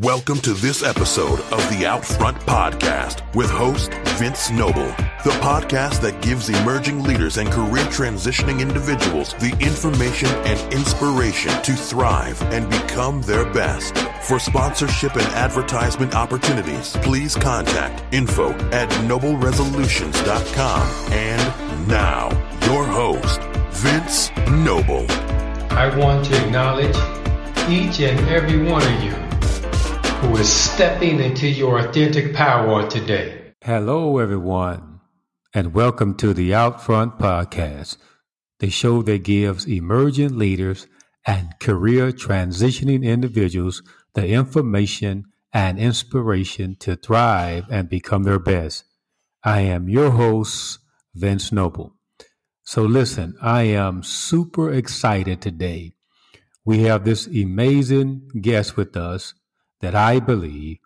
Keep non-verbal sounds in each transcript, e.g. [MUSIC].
Welcome to this episode of the Outfront Podcast with host Vince Noble, the podcast that gives emerging leaders and career transitioning individuals the information and inspiration to thrive and become their best. For sponsorship and advertisement opportunities, please contact info at nobleresolutions.com. And now, your host, Vince Noble. I want to acknowledge each and every one of you who is stepping into your authentic power today. Hello, everyone, and welcome to the Outfront Podcast, the show that gives emerging leaders and career transitioning individuals the information and inspiration to thrive and become their best. I am your host, Vince Noble. So, listen, I am super excited today. We have this amazing guest with us that I believe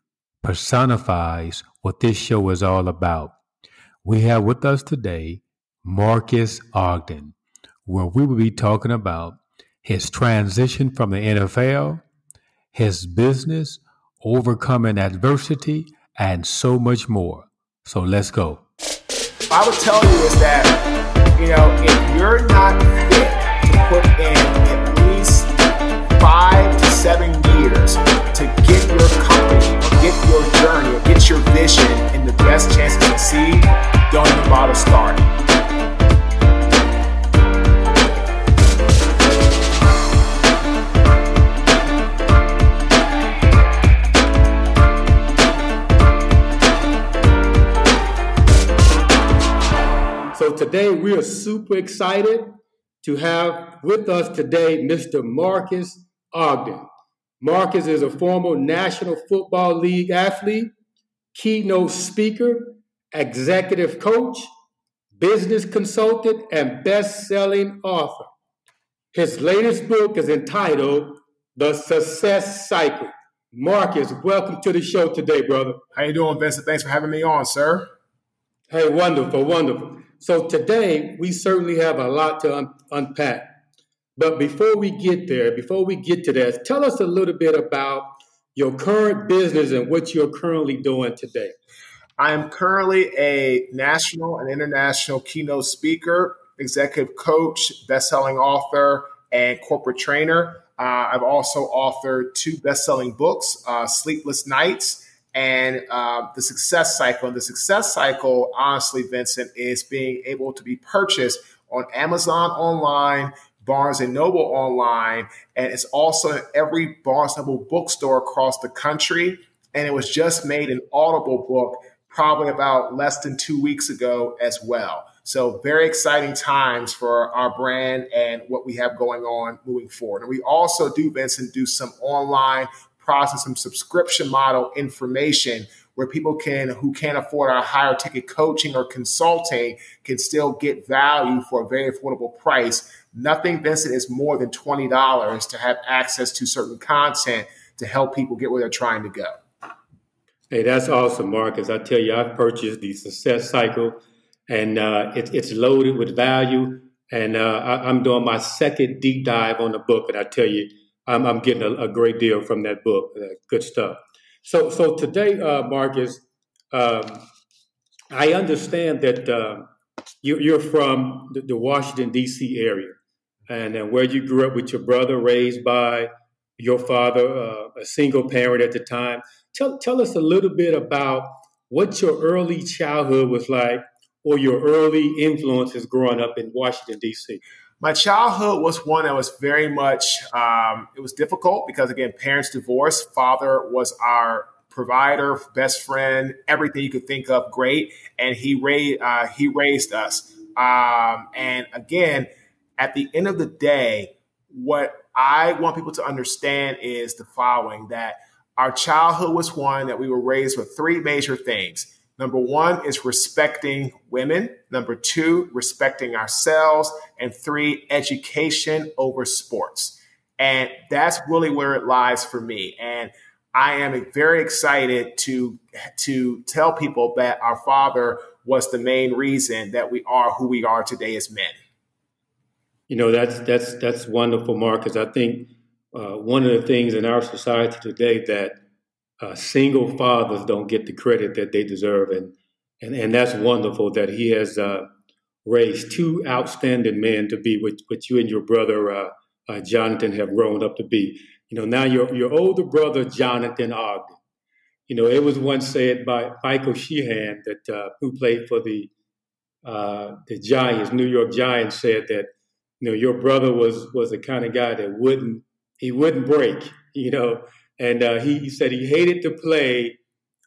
personifies what this show is all about. We have with us today Marques Ogden, where we will be talking about his transition from the NFL, his business, overcoming adversity, and so much more. So let's go. I would tell you is that, you know, if you're not fit to put in at least five to seven years get your company or get your journey or get your vision and the best chance to succeed, don't even bother starting. So today we are super excited to have with us today Mr. Marques Ogden. Marques is a former National Football League athlete, keynote speaker, executive coach, business consultant, and best selling author. His latest book is entitled The Success Cycle. Marques, welcome to the show today, brother. How you doing, Vincent? Thanks for having me on, sir. Hey, wonderful, wonderful. So today we certainly have a lot to un- unpack. But before we get there, before we get to that, tell us a little bit about your current business and what you're currently doing today. I am currently a national and international keynote speaker, executive coach, best-selling author, and corporate trainer. Uh, I've also authored two best-selling books, uh, Sleepless Nights and uh, The Success Cycle. And the Success Cycle, honestly, Vincent, is being able to be purchased on Amazon online, Barnes and Noble online, and it's also every Barnes Noble bookstore across the country. And it was just made an Audible book probably about less than two weeks ago as well. So very exciting times for our brand and what we have going on moving forward. And we also do, Vincent, do some online process, some subscription model information where people can who can't afford our higher ticket coaching or consulting can still get value for a very affordable price. Nothing, Vincent, is more than twenty dollars to have access to certain content to help people get where they're trying to go. Hey, that's awesome, Marques. I tell you, I've purchased the Success Cycle, and uh, it, it's loaded with value. And uh, I, am doing my second deep dive on the book, and I tell you, I'm, I'm getting a, a, great deal from that book. Uh, good stuff. So, so today, uh, Marques, um, I understand that uh, you, are from the, the Washington D.C. area, and uh, where you grew up with your brother, raised by your father, uh, a single parent at the time. Tell tell us a little bit about what your early childhood was like, or your early influences growing up in Washington D.C my childhood was one that was very much um, it was difficult because again parents divorced father was our provider best friend everything you could think of great and he raised uh, he raised us um, and again at the end of the day what i want people to understand is the following that our childhood was one that we were raised with three major things Number one is respecting women. Number two, respecting ourselves. And three, education over sports. And that's really where it lies for me. And I am very excited to, to tell people that our father was the main reason that we are who we are today as men. You know, that's, that's, that's wonderful, Marques. I think uh, one of the things in our society today that uh, single fathers don't get the credit that they deserve, and and and that's wonderful that he has uh, raised two outstanding men to be what, what you and your brother uh, uh, Jonathan have grown up to be. You know, now your your older brother Jonathan Ogden. You know, it was once said by Michael Strahan that uh, who played for the the Giants, New York Giants, said that you know your brother was was the kind of guy that wouldn't he wouldn't break. [LAUGHS] You know, and uh, he, he, said he hated to play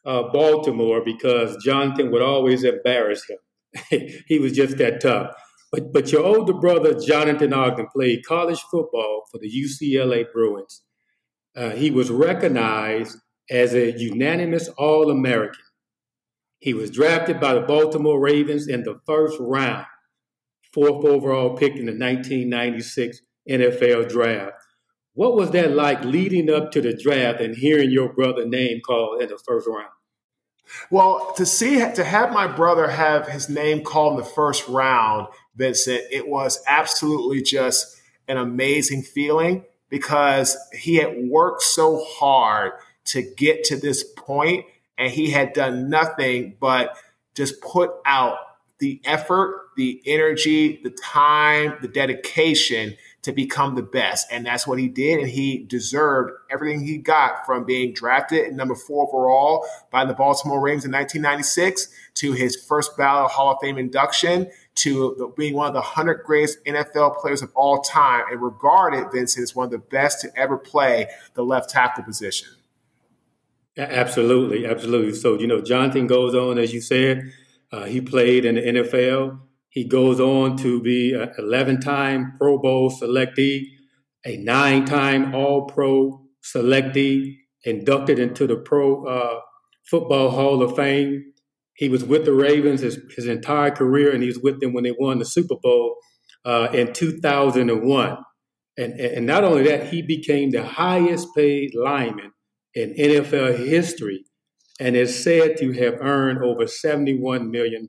uh, Baltimore because Jonathan would always embarrass him. [LAUGHS] he was just that tough. But but your older brother Jonathan Ogden played college football for the UCLA Bruins. Uh, he was recognized as a unanimous All American. He was drafted by the Baltimore Ravens in the first round, fourth overall pick in the 1996 NFL Draft. What was that like leading up to the draft and hearing your brother name called in the first round? Well, to see to have my brother have his name called in the first round, Vincent, it was absolutely just an amazing feeling because he had worked so hard to get to this point and he had done nothing but just put out the effort, the energy, the time, the dedication to become the best. And that's what he did. And he deserved everything he got from being drafted at number four overall by the Baltimore Ravens in 1996 to his first ballot Hall of Fame induction to being one of the 100 greatest NFL players of all time and regarded, Vincent, as one of the best to ever play the left tackle position. Absolutely, absolutely. So, you know, Jonathan goes on, as you said, uh, he played in the NFL. He goes on to be an 11 time Pro Bowl selectee, a nine time All Pro selectee, inducted into the Pro uh, Football Hall of Fame. He was with the Ravens his, his entire career, and he was with them when they won the Super Bowl uh, in 2001. And, and not only that, he became the highest paid lineman in NFL history and is said to have earned over $71 million.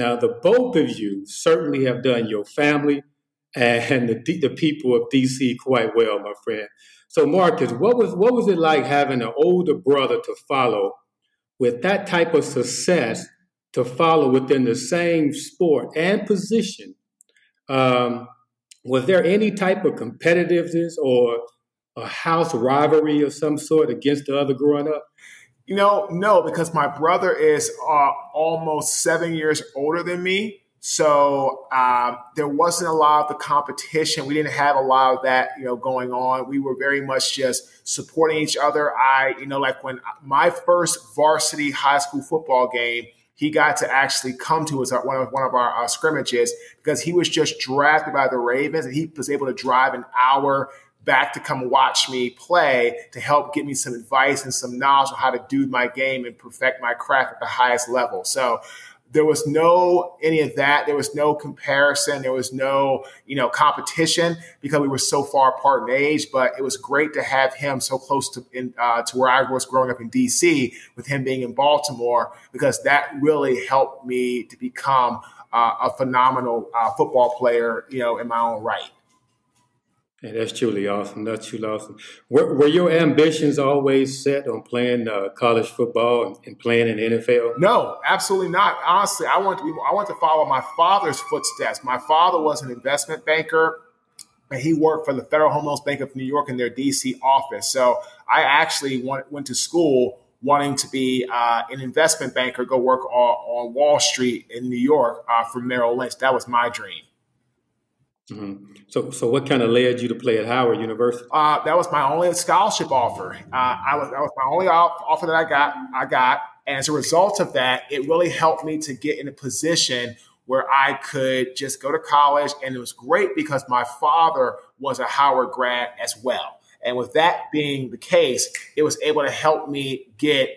Now, the both of you certainly have done your family and the, the people of DC quite well, my friend. So, Marcus, what was what was it like having an older brother to follow with that type of success to follow within the same sport and position? Um, was there any type of competitiveness or a house rivalry of some sort against the other growing up? You know, no, because my brother is uh, almost seven years older than me. So um, there wasn't a lot of the competition. We didn't have a lot of that, you know, going on. We were very much just supporting each other. I, you know, like when my first varsity high school football game, he got to actually come to us at one of one of our uh, scrimmages because he was just drafted by the Ravens and he was able to drive an hour back to come watch me play to help give me some advice and some knowledge on how to do my game and perfect my craft at the highest level. So there was no any of that. There was no comparison. There was no, you know, competition because we were so far apart in age. But it was great to have him so close to in, uh, to where I was growing up in D.C. with him being in Baltimore because that really helped me to become uh, a phenomenal uh, football player, you know, in my own right. Yeah, that's truly awesome. That's truly awesome. Were, were your ambitions always set on playing uh, college football and, and, playing in the NFL? No, absolutely not. Honestly, I want to be. I want to follow my father's footsteps. My father was an investment banker, and he worked for the Federal Home Loans Bank of New York in their D.C. office. So I actually went, went to school wanting to be uh, an investment banker, go work on, on Wall Street in New York uh, for Merrill Lynch. That was my dream. Mm-hmm. So, so what kind of led you to play at Howard University? Uh, that was my only scholarship offer. Uh, I was that was my only offer that I got. I got, and as a result of that, it really helped me to get in a position where I could just go to college, and it was great because my father was a Howard grad as well. And with that being the case, it was able to help me get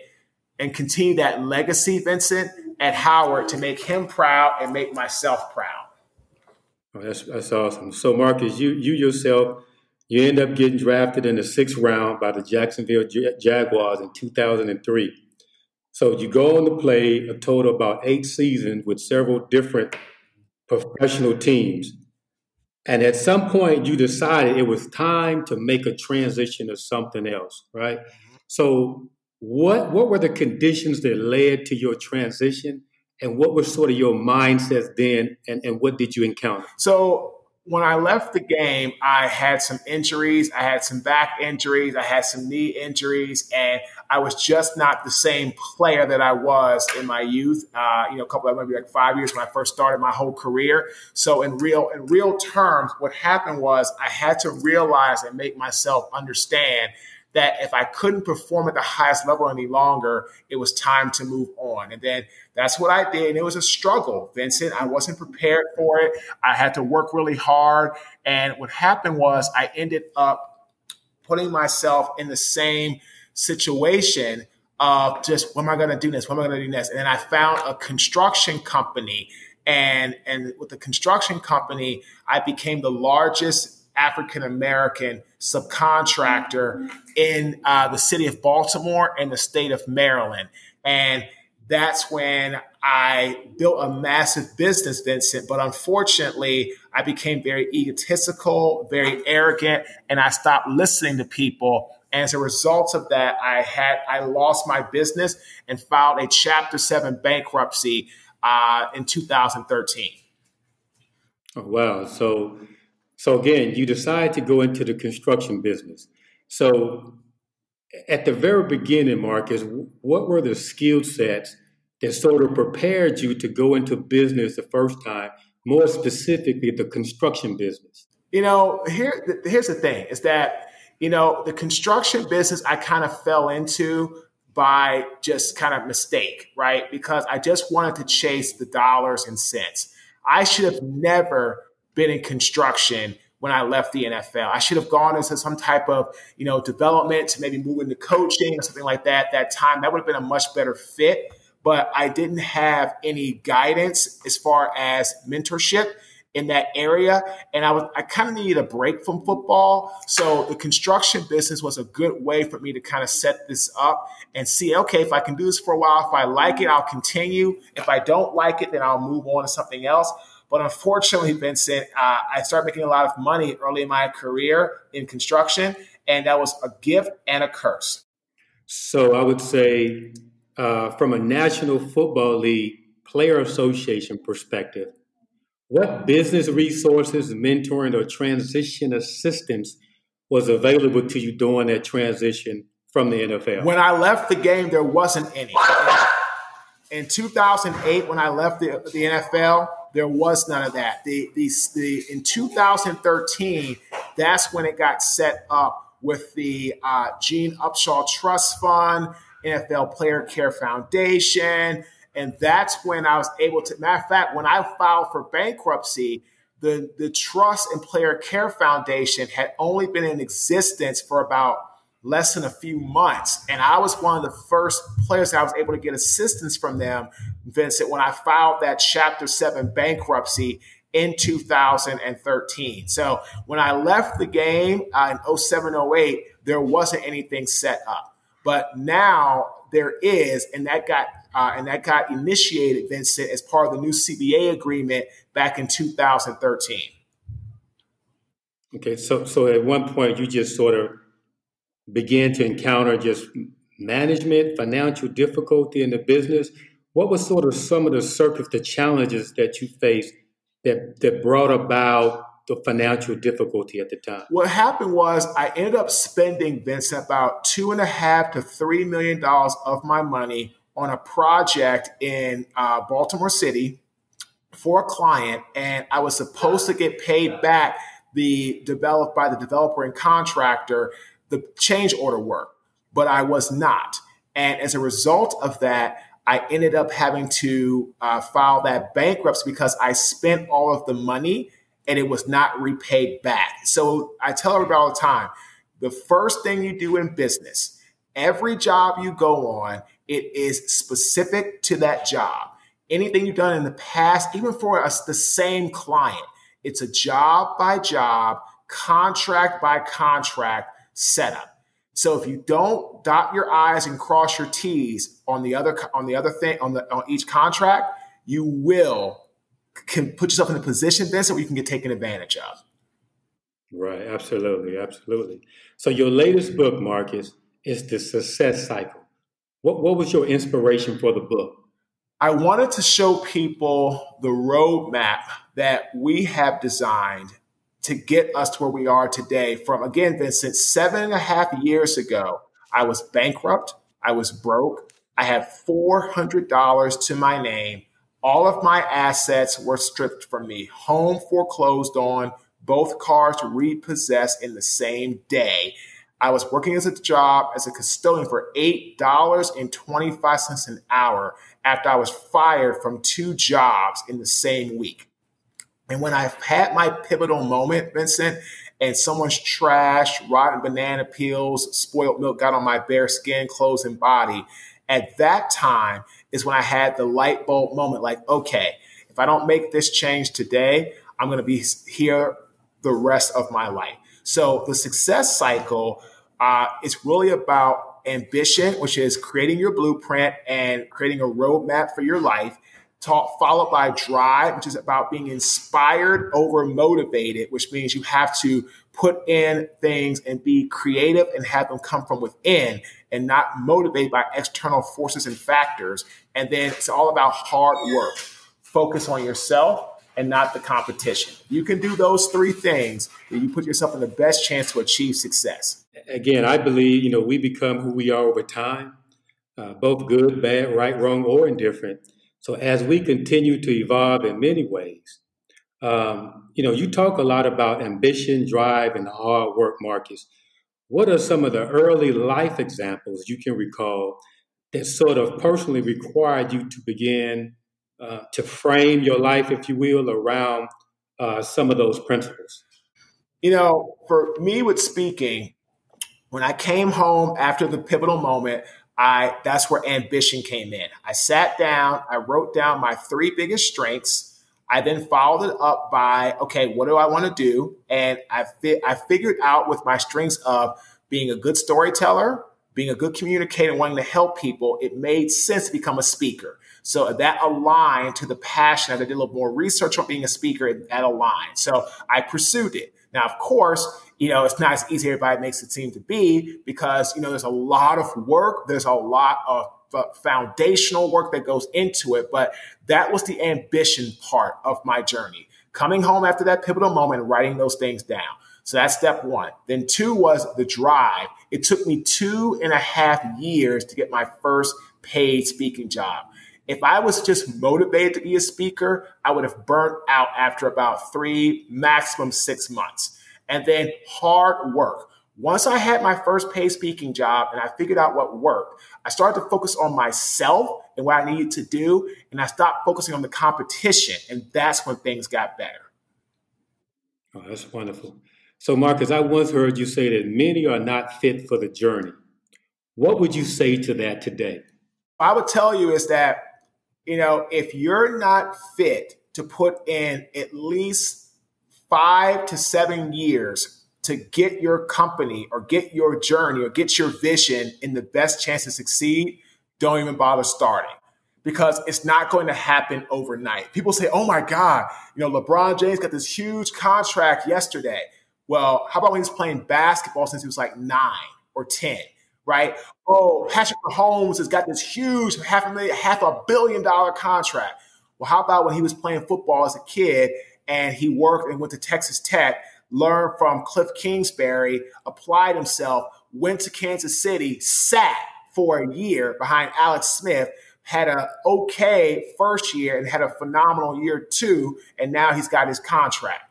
and continue that legacy, Vincent, at Howard to make him proud and make myself proud. Oh, that's that's awesome. So Marques, you you yourself, you end up getting drafted in the sixth round by the Jacksonville Jaguars in 2003. So you go on to play a total about eight seasons with several different professional teams. And at some point, you decided it was time to make a transition to something else, right? Mm-hmm. So, what what were the conditions that led to your transition, and what was sort of your mindset then, and, and what did you encounter? So when I left the game, I had some injuries. I had some back injuries. I had some knee injuries, and I was just not the same player that I was in my youth. Uh, you know, a couple of maybe like five years when I first started my whole career. So in real in real terms, what happened was I had to realize and make myself understand that if I couldn't perform at the highest level any longer, it was time to move on. And then that's what I did. And it was a struggle, Vincent. I wasn't prepared for it. I had to work really hard. And what happened was I ended up putting myself in the same situation of just, what am I going to do next? What am I going to do next? And then I found a construction company. And, and with the construction company, I became the largest African American subcontractor in uh, the city of Baltimore and the state of Maryland. And that's when I built a massive business, Vincent. But unfortunately, I became very egotistical, very arrogant, and I stopped listening to people. And as a result of that, I had I lost my business and filed a Chapter Seven bankruptcy uh, in 2013. Oh, wow! So so again, you decide to go into the construction business. So at the very beginning, Marques, what were the skill sets that sort of prepared you to go into business the first time, more specifically the construction business? You know, here here's the thing is that, you know, the construction business I kind of fell into by just kind of mistake, right? Because I just wanted to chase the dollars and cents. I should have never been in construction when I left the NFL. I should have gone into some type of, you know, development to maybe move into coaching or something like that. That time that would have been a much better fit. But I didn't have any guidance as far as mentorship in that area. And I was I kind of needed a break from football. So the construction business was a good way for me to kind of set this up and see, okay, if I can do this for a while, if I like it, I'll continue. If I don't like it, then I'll move on to something else. But unfortunately, Vincent, uh, I started making a lot of money early in my career in construction, and that was a gift and a curse. So I would say, uh, from a National Football League Player Association perspective, what business resources, mentoring, or transition assistance was available to you during that transition from the NFL? When I left the game, there wasn't any. In 2008, when I left the, the NFL, there was none of that. The, the, the, in 2013, that's when it got set up with the uh, Gene Upshaw Trust Fund, NFL Player Care Foundation. And that's when I was able to, matter of fact, when I filed for bankruptcy, the, the Trust and Player Care Foundation had only been in existence for about less than a few months. And I was one of the first players I was able to get assistance from them, Vincent, when I filed that Chapter 7 bankruptcy in 2013. So when I left the game uh, in 07, 08, there wasn't anything set up. But now there is, and that got uh, and that got initiated, Vincent, as part of the new CBA agreement back in 2013. Okay, so so at one point you just sort of began to encounter just management, financial difficulty in the business, what was sort of some of the circus, the challenges that you faced that that brought about the financial difficulty at the time? What happened was I ended up spending Vince about two and a half to three million dollars of my money on a project in uh, Baltimore City for a client, and I was supposed to get paid back the developed by the developer and contractor the change order work, but I was not. And as a result of that, I ended up having to uh, file that bankruptcy because I spent all of the money and it was not repaid back. So I tell everybody all the time the first thing you do in business, every job you go on, it is specific to that job. Anything you've done in the past, even for us, the same client, it's a job by job, contract by contract setup. So if you don't dot your I's and cross your T's on the other on the other thing on the on each contract, you will can put yourself in a position then so you can get taken advantage of. Right, absolutely, absolutely. So your latest book, Marques, is the success cycle. What, what was your inspiration for the book? I wanted to show people the roadmap that we have designed to get us to where we are today. From again, Vincent, seven and a half years ago, I was bankrupt, I was broke, I had $400 to my name. All of my assets were stripped from me, home foreclosed on, both cars repossessed in the same day. I was working as a job as a custodian for $8.25 an hour after I was fired from two jobs in the same week. And when I've had my pivotal moment, Vincent, and someone's trash, rotten banana peels, spoiled milk got on my bare skin, clothes, and body, at that time is when I had the light bulb moment like, okay, if I don't make this change today, I'm going to be here the rest of my life. So the success cycle uh, is really about ambition, which is creating your blueprint and creating a roadmap for your life. Talk, followed by drive, which is about being inspired over motivated, which means you have to put in things and be creative and have them come from within and not motivated by external forces and factors. And then it's all about hard work. Focus on yourself and not the competition. You can do those three things, and you put yourself in the best chance to achieve success. Again, I believe you know we become who we are over time, uh, both good, bad, right, wrong, or indifferent. So as we continue to evolve in many ways, um, you know, you talk a lot about ambition, drive, and hard work, Marques. What are some of the early life examples you can recall that sort of personally required you to begin uh, to frame your life, if you will, around uh, some of those principles? You know, for me with speaking, when I came home after the pivotal moment, I that's where ambition came in. I sat down, I wrote down my three biggest strengths. I then followed it up by, okay, what do I want to do? And I fi- I figured out with my strengths of being a good storyteller, being a good communicator, wanting to help people, it made sense to become a speaker. So that aligned to the passion. As I did a little more research on being a speaker, and that aligned. So I pursued it. Now, of course, you know, it's not as easy as everybody makes it seem to be because, you know, there's a lot of work. There's a lot of foundational work that goes into it. But that was the ambition part of my journey. Coming home after that pivotal moment writing those things down. So that's step one. Then two was the drive. It took me two and a half years to get my first paid speaking job. If I was just motivated to be a speaker, I would have burnt out after about three, maximum six months. And then hard work. Once I had my first paid speaking job and I figured out what worked, I started to focus on myself and what I needed to do. And I stopped focusing on the competition. And that's when things got better. Oh, that's wonderful. So, Marques, I once heard you say that many are not fit for the journey. What would you say to that today? I would tell you is that you know, if you're not fit to put in at least five to seven years to get your company or get your journey or get your vision in the best chance to succeed, don't even bother starting because it's not going to happen overnight. People say, oh my God, you know, LeBron James got this huge contract yesterday. Well, how about when he was playing basketball since he was like nine or 10? right? Oh, Patrick Mahomes has got this huge half a million, half a billion dollar contract. Well, how about when he was playing football as a kid and he worked and went to Texas Tech, learned from Cliff Kingsbury, applied himself, went to Kansas City, sat for a year behind Alex Smith, had a okay first year and had a phenomenal year two, and now he's got his contract.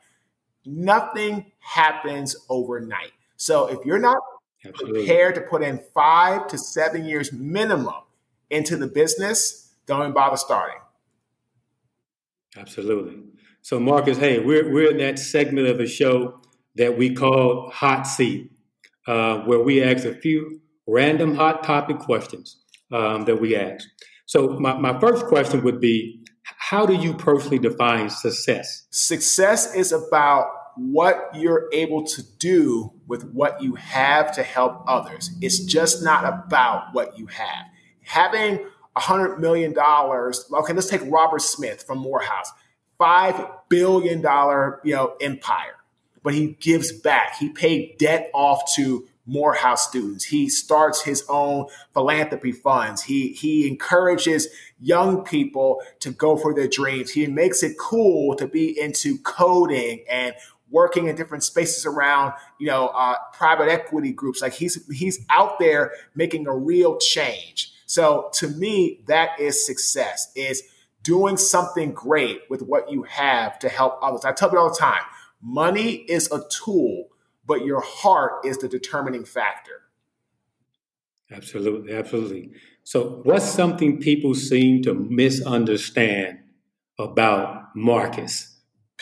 Nothing happens overnight. So if you're not Absolutely. prepared to put in five to seven years minimum into the business, don't even bother starting. Absolutely. So, Marques, hey, we're, we're in that segment of the show that we call Hot Seat, uh, where we ask a few random hot topic questions um, that we ask. So, my, my first question would be How do you personally define success? Success is about what you're able to do with what you have to help others. It's just not about what you have. Having a hundred million dollars, okay, let's take Robert Smith from Morehouse, five billion dollar, you know, empire. But he gives back. He paid debt off to Morehouse students. He starts his own philanthropy funds. He he encourages young people to go for their dreams. He makes it cool to be into coding and working in different spaces around, you know, uh, private equity groups. Like he's he's out there making a real change. So to me, that is success. Is doing something great with what you have to help others. I tell you all the time, money is a tool, but your heart is the determining factor. Absolutely, absolutely. So, what's something people seem to misunderstand about Marques?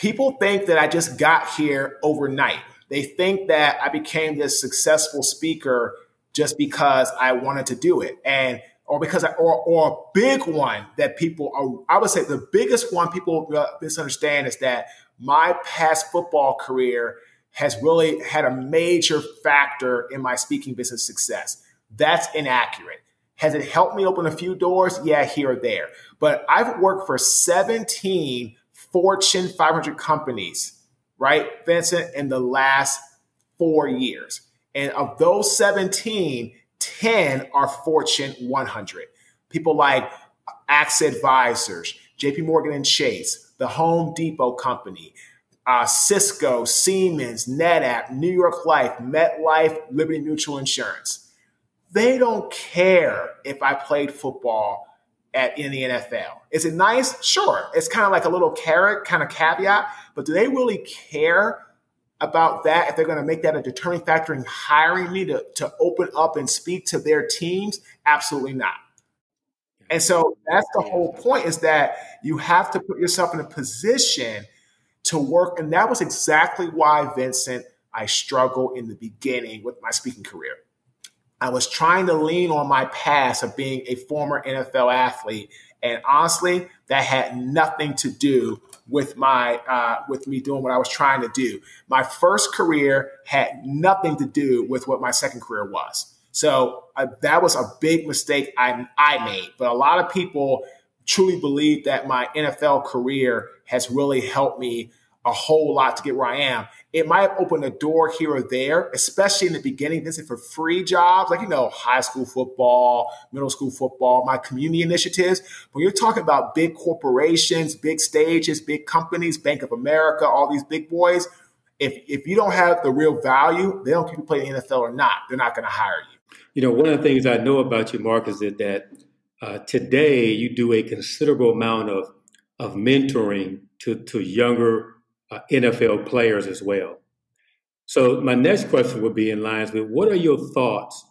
People think that I just got here overnight. They think that I became this successful speaker just because I wanted to do it. And or because I, or or a big one that people are, I would say the biggest one people uh, misunderstand is that my past football career has really had a major factor in my speaking business success. That's inaccurate. Has it helped me open a few doors? Yeah, here or there. But I've worked for 17 Fortune 500 companies, right, Vincent, in the last four years. And of those 17, 10 are Fortune 100. People like AXA Advisors, JP Morgan and Chase, the Home Depot Company, uh, Cisco, Siemens, NetApp, New York Life, MetLife, Liberty Mutual Insurance. They don't care if I played football at in the NFL. Is it nice? Sure. It's kind of like a little carrot, kind of caveat, but do they really care about that, if they're going to make that a determining factor in hiring me to, to open up and speak to their teams, absolutely not. And so that's the whole point is that you have to put yourself in a position to work. And that was exactly why, Vincent, I struggled in the beginning with my speaking career. I was trying to lean on my past of being a former NFL athlete. And honestly, that had nothing to do with my uh, with me doing what I was trying to do. My first career had nothing to do with what my second career was. So uh, that was a big mistake I, I made. But a lot of people truly believe that my NFL career has really helped me a whole lot to get where I am. It might have opened a door here or there, especially in the beginning. This is for free jobs, like, you know, high school football, middle school football, my community initiatives. When you're talking about big corporations, big stages, big companies, Bank of America, all these big boys, if, if you don't have the real value, they don't keep you play the NFL or not. They're not going to hire you. You know, one of the things I know about you, Mark, is that, that uh, today you do a considerable amount of, of mentoring to, to younger uh, NFL players as well. So my next question would be in lines with what are your thoughts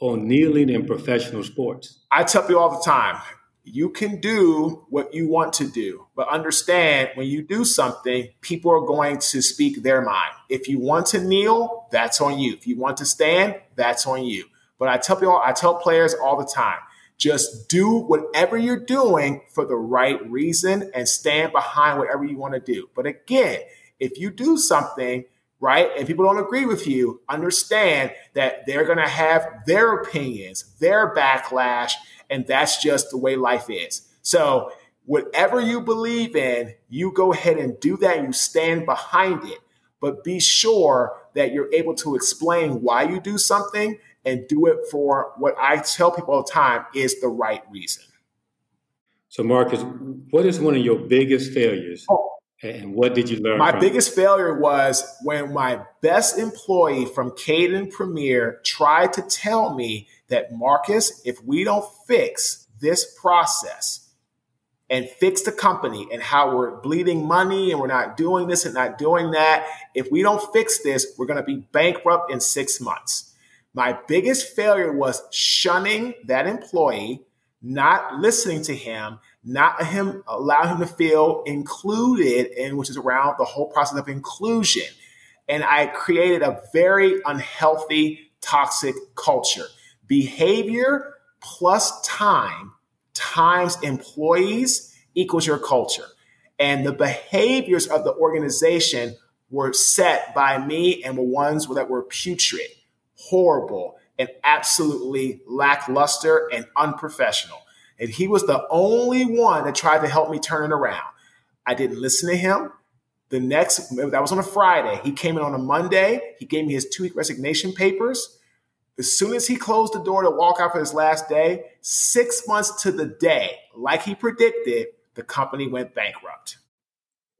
on kneeling in professional sports? I tell you all the time, you can do what you want to do, but understand when you do something, people are going to speak their mind. If you want to kneel, that's on you. If you want to stand, that's on you. But I tell people, I tell players all the time, just do whatever you're doing for the right reason and stand behind whatever you want to do. But again, if you do something, right, and people don't agree with you, understand that they're going to have their opinions, their backlash, and that's just the way life is. So, whatever you believe in, you go ahead and do that you stand behind it. But be sure that you're able to explain why you do something and do it for what I tell people all the time is the right reason. So, Marques, what is one of your biggest failures? Oh, and what did you learn? My biggest it? failure was when my best employee from Caden Premier tried to tell me that, Marques, if we don't fix this process and fix the company and how we're bleeding money and we're not doing this and not doing that, if we don't fix this, we're going to be bankrupt in six months. My biggest failure was shunning that employee, not listening to him, not him allow him to feel included in which is around the whole process of inclusion. And I created a very unhealthy, toxic culture. Behavior plus time times employees equals your culture. And the behaviors of the organization were set by me and were ones that were putrid horrible, and absolutely lackluster and unprofessional. And he was the only one that tried to help me turn it around. I didn't listen to him. The next, that was on a Friday. He came in on a Monday. He gave me his two week resignation papers. As soon as he closed the door to walk out for his last day, six months to the day, like he predicted, the company went bankrupt.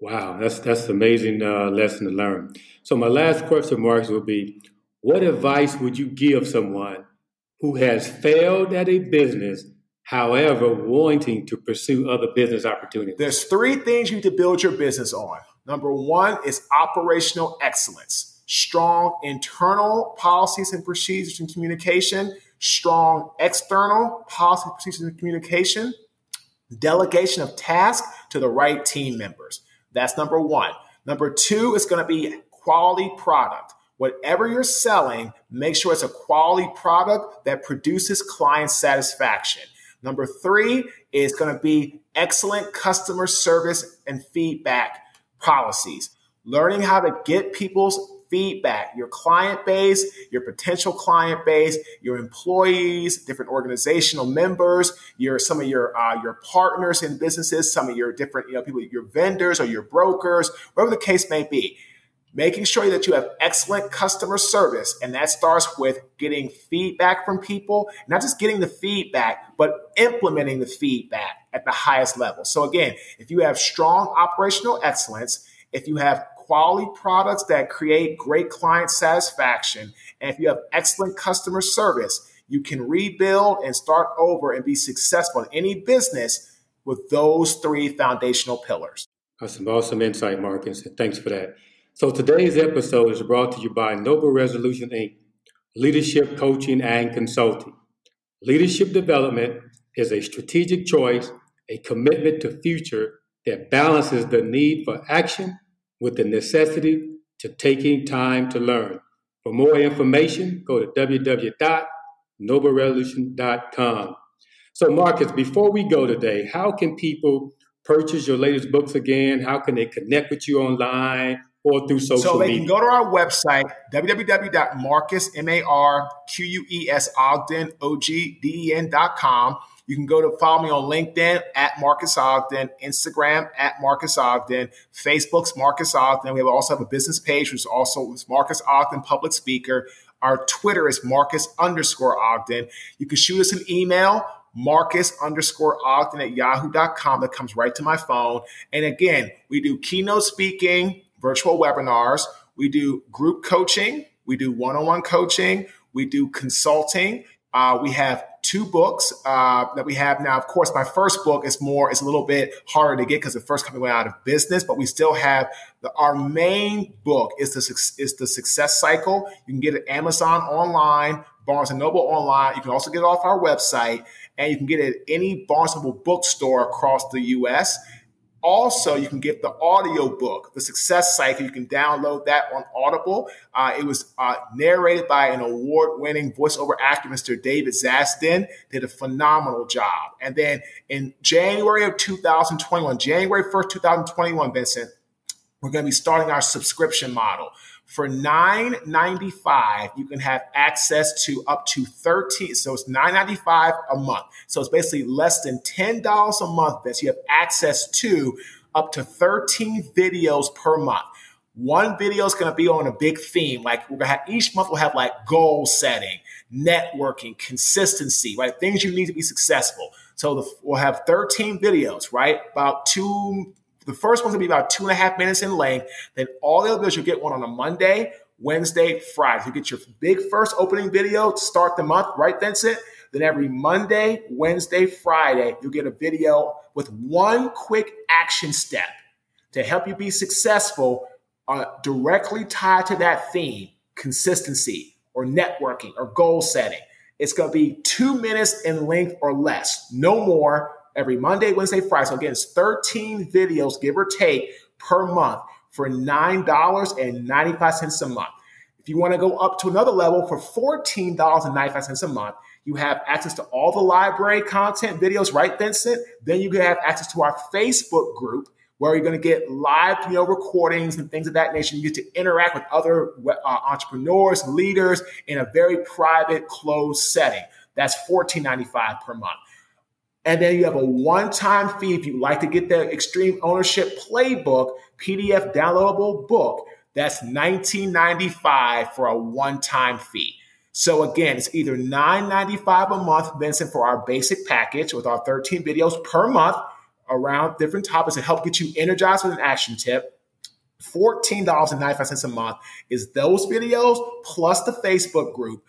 Wow, that's that's an amazing uh, lesson to learn. So my last question, Marques, would be: What advice would you give someone who has failed at a business, however, wanting to pursue other business opportunities? There's three things you need to build your business on. Number one is operational excellence, strong internal policies and procedures and communication, strong external policies, procedures, and communication, delegation of tasks to the right team members. That's number one. Number two is going to be quality product. Whatever you're selling, make sure it's a quality product that produces client satisfaction. Number three is going to be excellent customer service and feedback policies. Learning how to get people's feedback, your client base, your potential client base, your employees, different organizational members, your some of your uh, your partners in businesses, some of your different you know people, your vendors or your brokers, whatever the case may be. Making sure that you have excellent customer service, and that starts with getting feedback from people, not just getting the feedback, but implementing the feedback at the highest level. So, again, if you have strong operational excellence, if you have quality products that create great client satisfaction, and if you have excellent customer service, you can rebuild and start over and be successful in any business with those three foundational pillars. That's some awesome insight, Marques, thanks for that. So today's episode is brought to you by Noble Resolution Inc., Leadership Coaching and Consulting. Leadership development is a strategic choice, a commitment to future that balances the need for action with the necessity to taking time to learn. For more information, go to www.nobleresolution.com. So, Marques, before we go today, how can people purchase your latest books again? How can they connect with you online or through social So they media? can go to our website, www.marques, M-A-R-Q-U-E-S, Ogden, O-G-D-E-N.com. You can go to follow me on LinkedIn at Marques Ogden, Instagram at Marques Ogden, Facebook's Marques Ogden. We have also have a business page, which is also Marques Ogden, public speaker. Our Twitter is Marques underscore Ogden. You can shoot us an email, Marques underscore Ogden at yahoo.com. That comes right to my phone. And again, we do keynote speaking, virtual webinars. We do group coaching. We do one on one coaching. We do consulting. Uh, we have two books uh, that we have now. Of course, my first book is more, it's a little bit harder to get because the first company went out of business, but we still have the, our main book is the, is the Success Cycle. You can get it Amazon online, Barnes and Noble online. You can also get it off our website, and you can get it at any Barnes and Noble bookstore across the U.S. Also, you can get the audio book, The Success Cycle. You can download that on Audible. Uh, it was uh, narrated by an award winning voiceover actor, Mr. David Zastin. Did a phenomenal job. And then in January of 2021, January 1st, 2021, Vincent, we're going to be starting our subscription model. For $9.95, you can have access to up to 13. So it's $9.95 a month. So it's basically less than $10 a month that you have access to up to 13 videos per month. One video is going to be on a big theme. Like we're going to have each month, we'll have like goal setting, networking, consistency, right? Things you need to be successful. So the, we'll have 13 videos, right? About two, the first one's gonna be about two and a half minutes in length. Then all the other videos, you'll get one on a Monday, Wednesday, Friday. You get your big first opening video to start the month, right, Vincent? Then every Monday, Wednesday, Friday, you'll get a video with one quick action step to help you be successful uh, directly tied to that theme consistency or networking or goal setting. It's going to be two minutes in length or less, no more, every Monday, Wednesday, Friday. So again, it's 13 videos, give or take, per month for $9.95 a month. If you want to go up to another level for $14.95 a month, you have access to all the library content videos, right, Vincent? Then you can have access to our Facebook group where you're going to get live you know, recordings and things of that nature. You get to interact with other uh, entrepreneurs, leaders in a very private, closed setting. That's $14.95 per month. And then you have a one time fee if you'd like to get the Extreme Ownership Playbook PDF downloadable book. That's $19.95 for a one time fee. So again, it's either $9.95 a month, Vincent, for our basic package with our 13 videos per month around different topics to help get you energized with an action tip. $14.95 a month is those videos plus the Facebook group.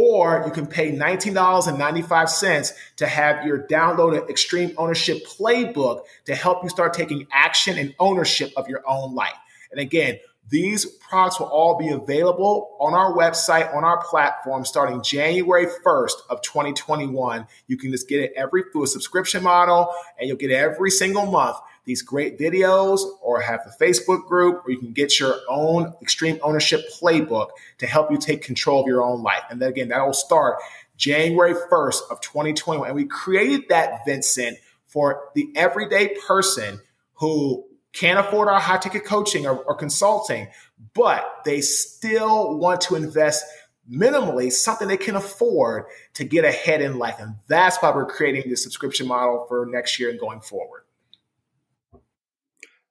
Or you can pay $19.95 to have your downloaded Extreme Ownership Playbook to help you start taking action and ownership of your own life. And again, these products will all be available on our website, on our platform, starting January 1st of 2021. You can just get it every through a subscription model, and you'll get every single month these great videos or have the Facebook group, or you can get your own extreme ownership playbook to help you take control of your own life. And then again, that will start January 1st of 2021. And we created that, Vincent, for the everyday person who can't afford our high ticket coaching or, or consulting, but they still want to invest minimally something they can afford to get ahead in life. And that's why we're creating this subscription model for next year and going forward.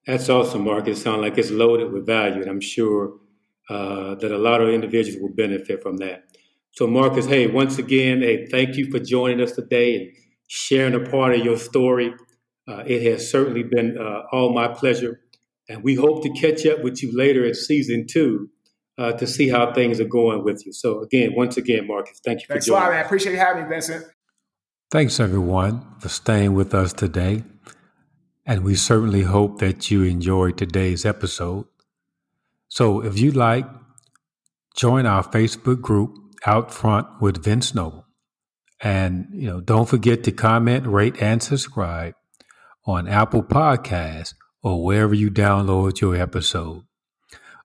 That's awesome, Mark. It sounds like it's loaded with value, and I'm sure uh, that a lot of individuals will benefit from that. So, Marques, hey, once again, hey, thank you for joining us today and sharing a part of your story. Uh, it has certainly been uh, all my pleasure. And we hope to catch up with you later in season two uh, to see how things are going with you. So, again, once again, Marques, thank you Thanks for joining. Thanks a lot, man. Appreciate you having me, Vincent. Thanks, everyone, for staying with us today. And we certainly hope that you enjoyed today's episode. So, if you'd like, join our Facebook group out front with Vince Noble. And, you know, don't forget to comment, rate, and subscribe on Apple Podcasts or wherever you download your episode.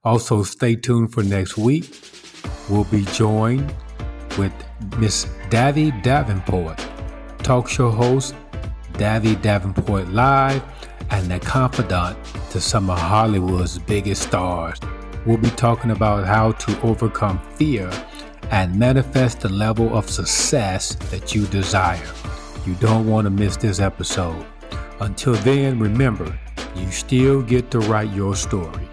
Also, stay tuned for next week. We'll be joined with Miss Davy Davenport, talk show host Davy Davenport Live, and the confidant to some of Hollywood's biggest stars. We'll be talking about how to overcome fear and manifest the level of success that you desire. You don't want to miss this episode. Until then, remember, you still get to write your story.